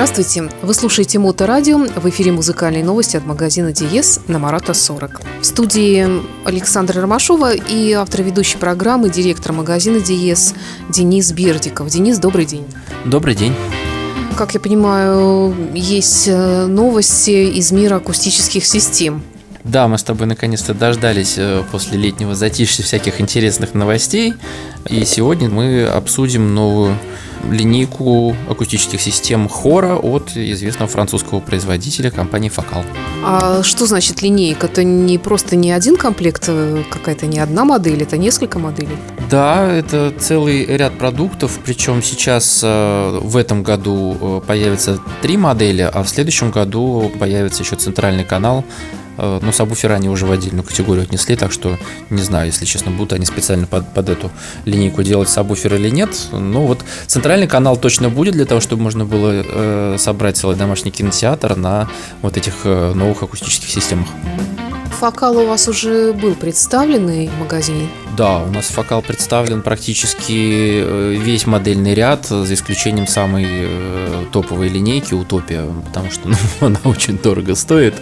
Здравствуйте! Вы слушаете Моторадио. В эфире музыкальные новости от магазина Диес на Марата 40. В студии Александра Ромашова и автор ведущей программы, директор магазина Диес Денис Бердиков. Денис, добрый день. Добрый день. Как я понимаю, есть э, новости из мира акустических систем. Да, мы с тобой наконец-то дождались э, после летнего затишья всяких интересных новостей. И сегодня мы обсудим новую линейку акустических систем хора от известного французского производителя компании Focal. А что значит линейка? Это не просто не один комплект, э, какая-то не одна модель, это несколько моделей? Да, это целый ряд продуктов, причем сейчас э, в этом году э, появятся три модели, а в следующем году появится еще центральный канал но сабвуферы они уже в отдельную категорию отнесли, так что не знаю, если честно, будут они специально под, под эту линейку делать сабвуфер или нет. Но вот центральный канал точно будет для того, чтобы можно было э, собрать целый домашний кинотеатр на вот этих э, новых акустических системах. Фокал у вас уже был представленный в магазине? Да, у нас фокал представлен практически э, весь модельный ряд, за исключением самой э, топовой линейки Утопия, потому что ну, она очень дорого стоит.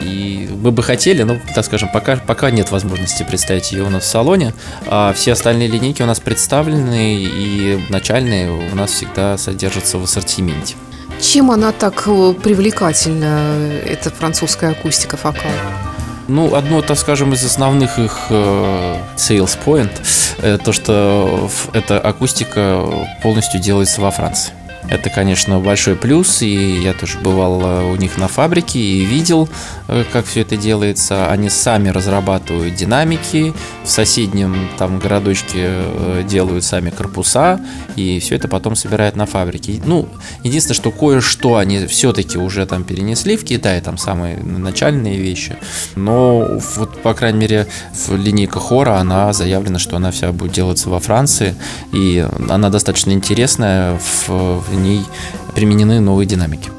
И мы бы хотели, но, так скажем, пока, пока нет возможности представить ее у нас в салоне. А все остальные линейки у нас представлены, и начальные у нас всегда содержатся в ассортименте. Чем она так э, привлекательна, эта французская акустика фокал? Ну, одно, так скажем, из основных их э, sales point, э, то, что эта акустика полностью делается во Франции. Это, конечно, большой плюс, и я тоже бывал э, у них на фабрике и видел, э, как все это делается. Они сами разрабатывают динамики, в соседнем там городочке э, делают сами корпуса, и все это потом собирают на фабрике. Ну, единственное, что кое-что они все-таки уже там перенесли в Китай, там самые начальные вещи, но вот, по крайней мере, линейка Хора, она заявлена, что она вся будет делаться во Франции, и она достаточно интересная в ней применены новые динамики.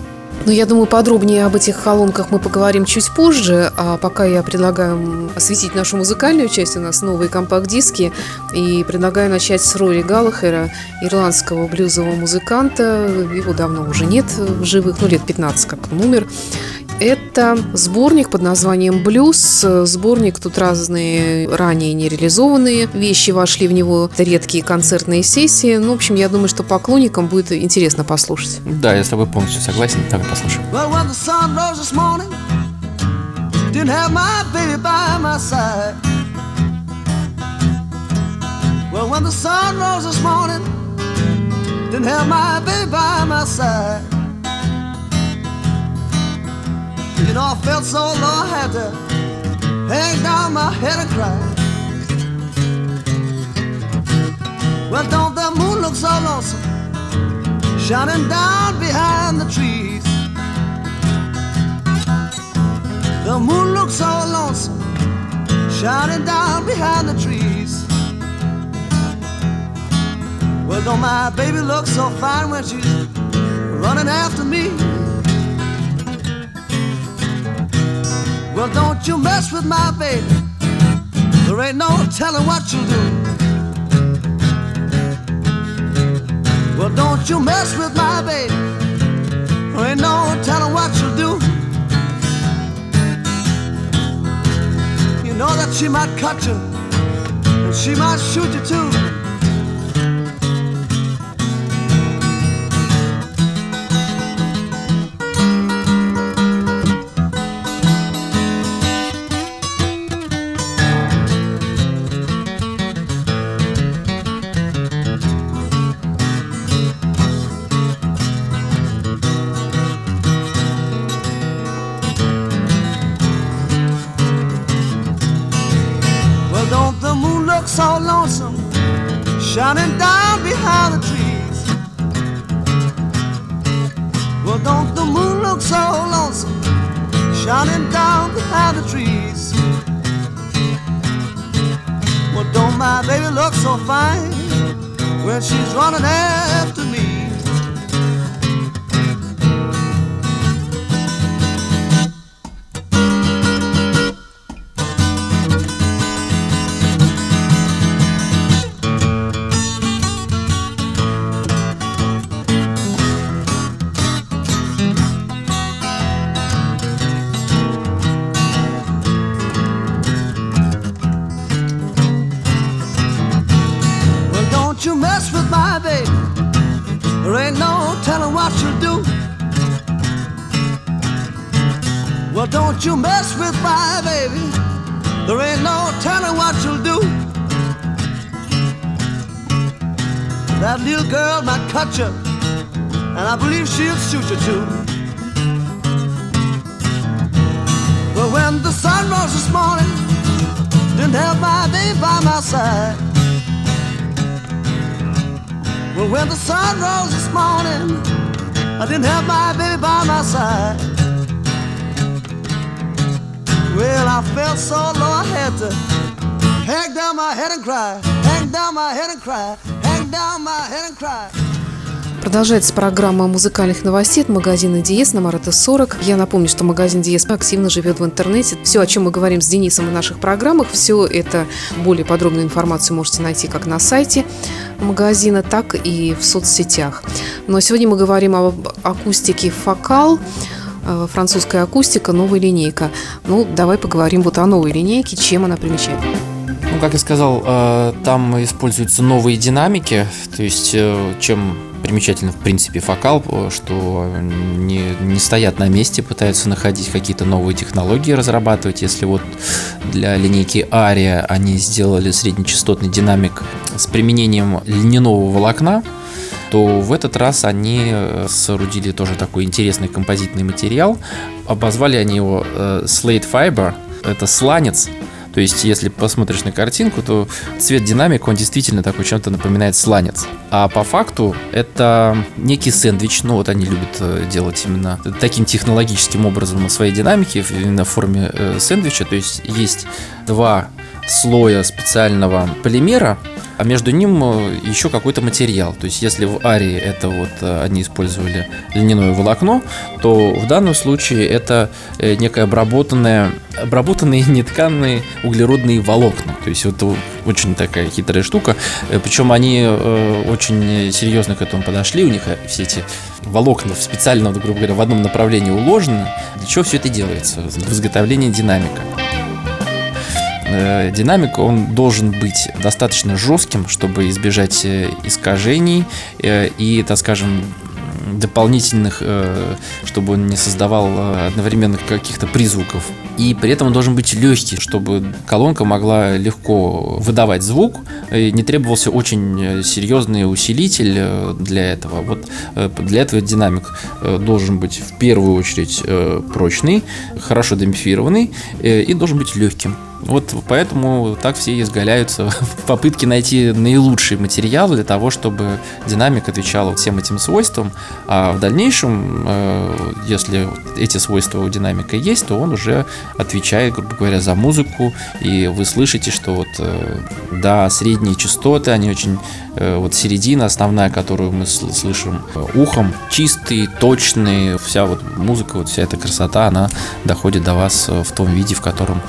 Ну, я думаю, подробнее об этих колонках мы поговорим чуть позже, а пока я предлагаю осветить нашу музыкальную часть. У нас новые компакт-диски, и предлагаю начать с Рори Галлахера, ирландского блюзового музыканта. Его давно уже нет в живых, ну, лет 15 как он умер. Это сборник под названием «Блюз». Сборник, тут разные ранее нереализованные вещи вошли в него, это редкие концертные сессии. Ну, в общем, я думаю, что поклонникам будет интересно послушать. Да, я с тобой полностью согласен. Давай послушаем. Well, when the sun rose this morning, didn't have my baby by my side. You know, I felt so low, I had to hang down my head and cry. Well, don't the moon look so lonesome, shining down behind the trees? The moon looks so lonesome, shining down behind the trees. Well, don't my baby look so fine when she's running after me? Well, don't you mess with my baby. There ain't no telling what you'll do. Well, don't you mess with my baby. There ain't no telling what you'll do. You know that she might cut you, and she might shoot you too. So lonesome, shining down behind the trees. Well, don't the moon look so lonesome, shining down behind the trees? Well, don't my baby look so fine when she's running after Don't you mess with my baby. There ain't no telling what you'll do. That little girl might cut you, and I believe she'll shoot you too. But when the sun rose this morning, didn't have my baby by my side. Well, when the sun rose this morning, I didn't have my baby by my side. Well, I felt so low I had to hang down my head and cry, hang down my head and cry, hang down my head and cry. Продолжается программа музыкальных новостей от магазина Диес на Марата 40. Я напомню, что магазин Диес активно живет в интернете. Все, о чем мы говорим с Денисом в наших программах, все это, более подробную информацию можете найти как на сайте магазина, так и в соцсетях. Но сегодня мы говорим об акустике «Фокал», французская акустика, новая линейка. Ну, давай поговорим вот о новой линейке, чем она примечательна. Ну, как я сказал, э, там используются новые динамики, то есть э, чем примечательно, в принципе, фокал, что не, не стоят на месте, пытаются находить какие-то новые технологии, разрабатывать. Если вот для линейки Aria они сделали среднечастотный динамик с применением льняного волокна, то в этот раз они э, соорудили тоже такой интересный композитный материал. Обозвали они его э, Slate Fiber. Это сланец, то есть, если посмотришь на картинку, то цвет динамик, он действительно такой чем-то напоминает сланец. А по факту это некий сэндвич, ну вот они любят э, делать именно таким технологическим образом на своей динамике, именно в форме сэндвича. То есть, есть два слоя специального полимера, а между ним э, еще какой-то материал. То есть, если в Арии это вот э, они использовали льняное волокно, то в данном случае это э, некое обработанное, обработанные нетканные углеродные волокна. То есть, это очень такая хитрая штука. Причем они очень серьезно к этому подошли. У них все эти волокна специально, грубо говоря, в одном направлении уложены. Для чего все это делается? В изготовлении динамика. Э, динамик, он должен быть достаточно жестким, чтобы избежать э, искажений э, и, так скажем, дополнительных, чтобы он не создавал одновременных каких-то призвуков. И при этом он должен быть легкий, чтобы колонка могла легко выдавать звук, и не требовался очень серьезный усилитель для этого. Вот для этого динамик должен быть в первую очередь прочный, хорошо демпфированный и должен быть легким. Вот поэтому так все изгаляются в попытке найти наилучший материал для того, чтобы динамик отвечал всем этим свойствам. А в дальнейшем, э, если эти свойства у динамика есть, то он уже отвечает, грубо говоря, за музыку. И вы слышите, что вот э, да, средние частоты, они очень вот середина основная, которую мы слышим ухом, чистые, точные, вся вот музыка, вот вся эта красота, она доходит до вас в том виде, в котором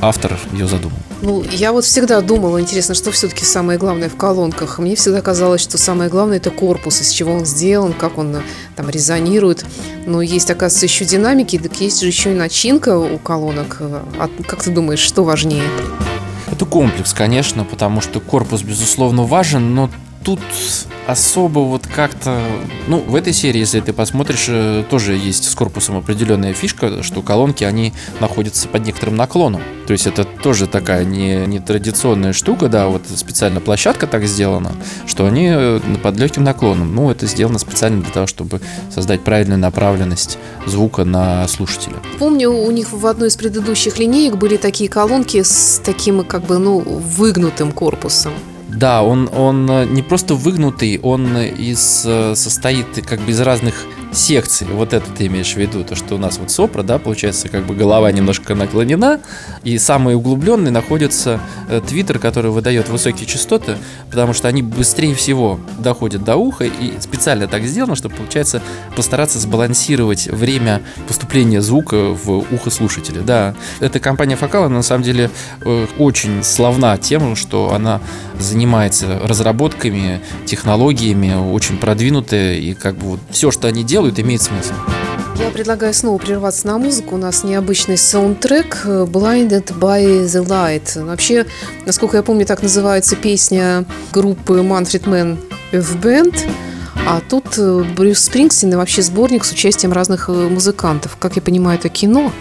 автор ее задумал? Ну, я вот всегда думала, интересно, что все-таки самое главное в колонках. Мне всегда казалось, что самое главное это корпус, из чего он сделан, как он там резонирует. Но есть, оказывается, еще динамики, так есть же еще и начинка у колонок. А как ты думаешь, что важнее? Это комплекс, конечно, потому что корпус, безусловно, важен, но тут особо вот как-то... Ну, в этой серии, если ты посмотришь, э, тоже есть с корпусом определенная фишка, что колонки, они находятся под некоторым наклоном. То есть это тоже такая не, не традиционная штука, да, вот специально площадка так сделана, что они э, под легким наклоном. Ну, это сделано специально для того, чтобы создать правильную направленность звука на слушателя. Помню, у них в одной из предыдущих линеек были такие колонки с таким, как бы, ну, выгнутым корпусом. Да, он, он э, не просто выгнутый, он из, э, состоит как бы из разных секции. Вот это ты имеешь в виду, то, что у нас вот сопра, да, получается, как бы голова немножко наклонена, и самый углубленный находится э, твиттер, который выдает высокие частоты, потому что они быстрее всего доходят до уха, и специально так сделано, чтобы, получается, постараться сбалансировать время поступления звука в ухо слушателя. Да, эта компания Фокал, на самом деле, э, очень славна тем, что она занимается разработками, технологиями, очень продвинутая, и как бы вот все, что они делают, имеет смысл. Я предлагаю снова прерваться на музыку. У нас необычный саундтрек э, Blinded by the Light. Вообще, насколько я помню, так называется песня группы Manfred Mann F Band. А тут э, Брюс Спрингстин и вообще сборник с участием разных э, музыкантов. Как я понимаю, это кино.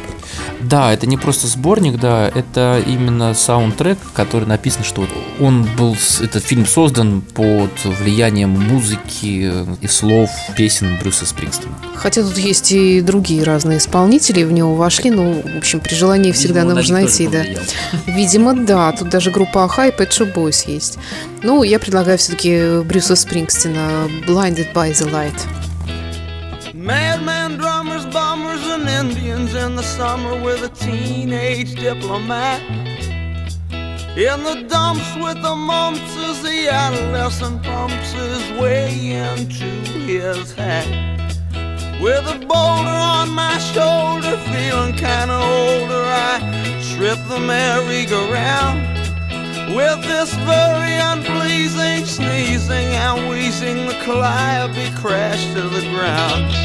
Да, это не просто сборник, да, это именно саундтрек, который написан, что он был, этот фильм создан под влиянием музыки и слов песен Брюса Спрингстона. Хотя тут есть и другие разные исполнители, в него вошли, ну, в общем, при желании всегда Видимо, нужно найти, да. Видимо, да, тут даже группа Аха и Pet Shop Boys есть. Ну, я предлагаю все-таки Брюса Спрингстина Blinded by the Light. Madman drummers, bombers, and Indians in the summer with a teenage diplomat. In the dumps with the mumps as the adolescent pumps his way into his hat. With a boulder on my shoulder, feeling kinda older, I trip the merry-go-round. With this very unpleasing sneezing and wheezing, the calliope crashed to the ground.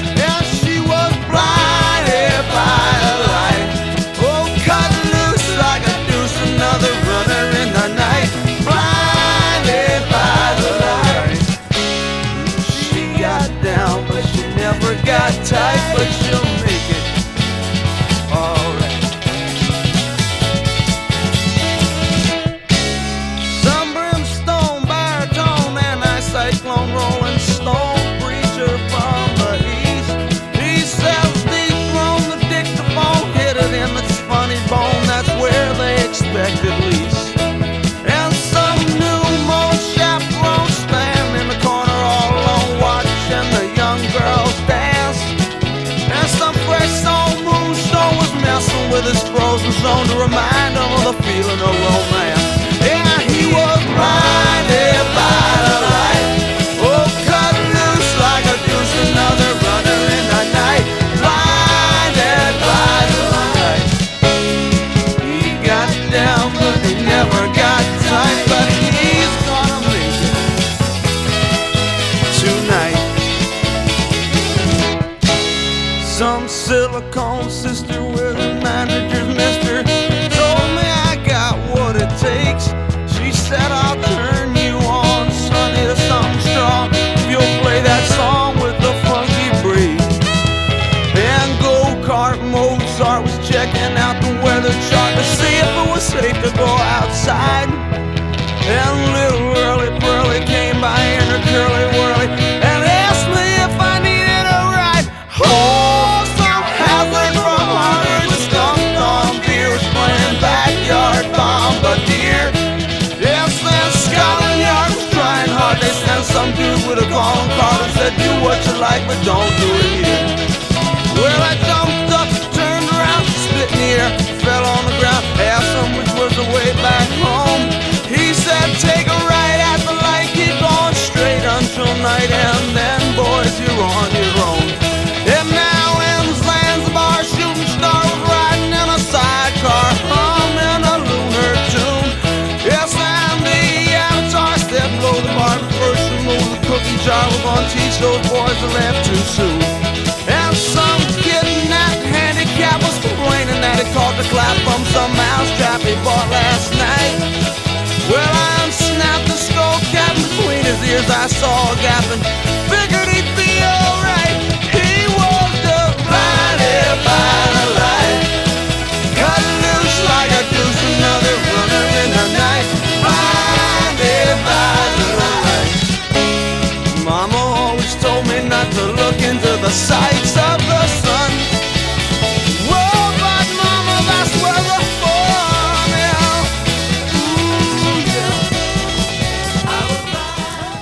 fire. Zone to remind him of the feeling of romance. Safe to go outside. And little Early Pearly came by in her curly whirly and asked me if I needed a ride. Oh, some hazard from Harvard was on backyard. Yes, Scotland Yard was trying hard. They sent some dude with a calling card and said, do what you like, but don't do it some bought last night. Well, I the between his ears. I saw a gap and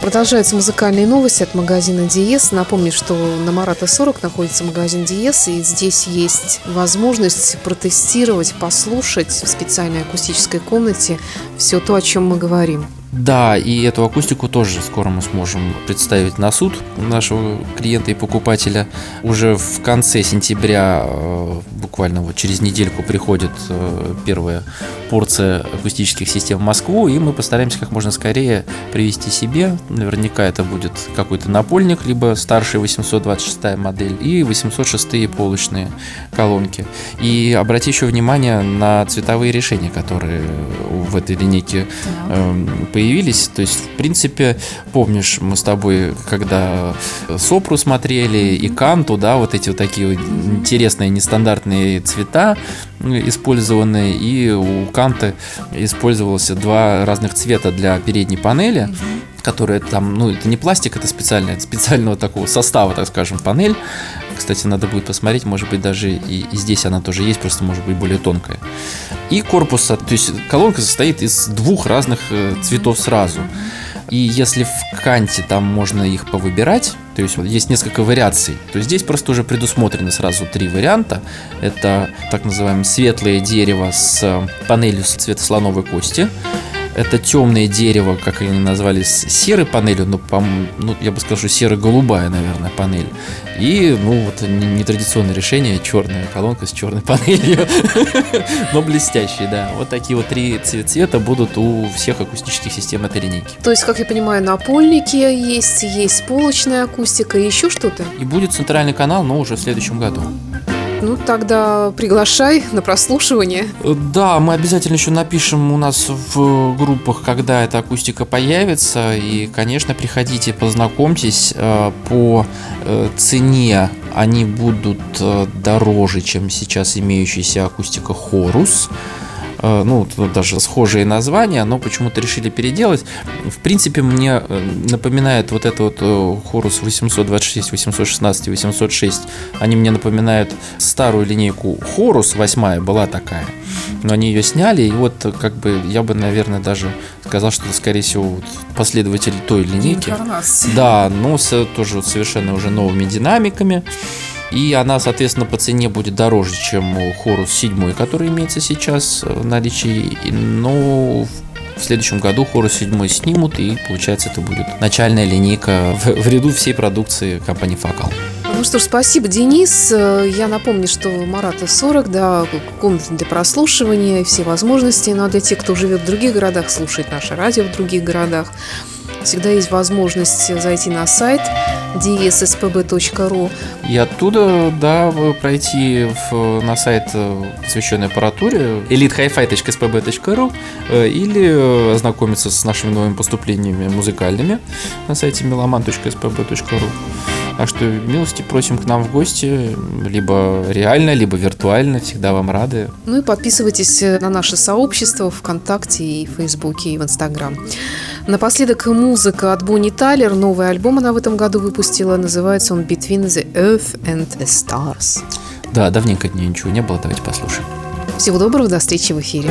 Продолжаются музыкальные новости от магазина Диес. Напомню, что на Марата 40 находится магазин Диес, и здесь есть возможность протестировать, послушать в специальной акустической комнате все то, о чем мы говорим. Да, и эту акустику тоже скоро мы сможем представить на суд нашего клиента и покупателя. Уже в конце сентября, э, буквально вот через недельку, приходит э, первая порция акустических систем в Москву, и мы постараемся как можно скорее привести себе. Наверняка это будет какой-то напольник, либо старшая 826 модель и 806 полочные колонки. И обрати еще внимание на цветовые решения, которые в этой линейке э, появились. То есть, в принципе, помнишь, мы с тобой, когда Сопру смотрели и Канту, да, вот эти вот такие интересные нестандартные цвета использованные, и у Канта использовался два разных цвета для передней панели, которые там, ну, это не пластик, это специальная, специального такого состава, так скажем, панель. Кстати, надо будет посмотреть, может быть, даже и, и здесь она тоже есть, просто может быть более тонкая. И корпуса, то есть колонка состоит из двух разных э, цветов сразу. И если в канте там можно их повыбирать, то есть есть несколько вариаций, то здесь просто уже предусмотрены сразу три варианта. Это так называемое светлое дерево с панелью цвета слоновой кости. Это темное дерево, как они назвали, с серой панелью, но, по, ну, я бы сказал, что серо-голубая, наверное, панель. И, ну, вот нетрадиционное решение, черная колонка с черной панелью, но блестящие, да. Вот такие вот три цвета будут у всех акустических систем этой линейки. То есть, как я понимаю, напольники есть, есть полочная акустика и еще что-то? И будет центральный канал, но уже в следующем году. Ну, тогда приглашай на прослушивание. Да, мы обязательно еще напишем у нас в группах, когда эта акустика появится. И, конечно, приходите, познакомьтесь. Э, по э, цене они будут э, дороже, чем сейчас имеющаяся акустика Хорус. Э, ну, даже схожие названия, но почему-то решили переделать. В принципе, мне э, напоминает вот это вот э, Хорус 826, 816 и 806, они мне напоминают старую линейку Хорус, восьмая была такая, но они ее сняли, и вот как бы я бы, наверное, даже сказал, что это, скорее всего, вот последователь той линейки. Да, но с тоже вот совершенно уже новыми динамиками. И она, соответственно, по цене будет дороже, чем Хорус 7, который имеется сейчас в наличии. Но в следующем году Хорус 7 снимут, и получается это будет начальная линейка в, в ряду всей продукции компании Фокал. Ну что ж, спасибо, Денис. Я напомню, что Марата 40, да, комната для прослушивания, все возможности, но для тех, кто живет в других городах, слушает наше радио в других городах, всегда есть возможность зайти на сайт dspb.ru. И оттуда, да, пройти в, на сайт, э, посвященный аппаратуре, elitehifi.spb.ru э, или ознакомиться с нашими новыми поступлениями музыкальными на сайте meloman.spb.ru. Так что милости просим к нам в гости, либо реально, либо виртуально, всегда вам рады. Ну и подписывайтесь на наше сообщество ВКонтакте и Фейсбуке и в Инстаграм. Напоследок музыка от Бонни Тайлер. Новый альбом она в этом году выпустила. Называется он Between the Earth and the Stars. Да, давненько от нее ничего не было. Давайте послушаем. Всего доброго, до встречи в эфире.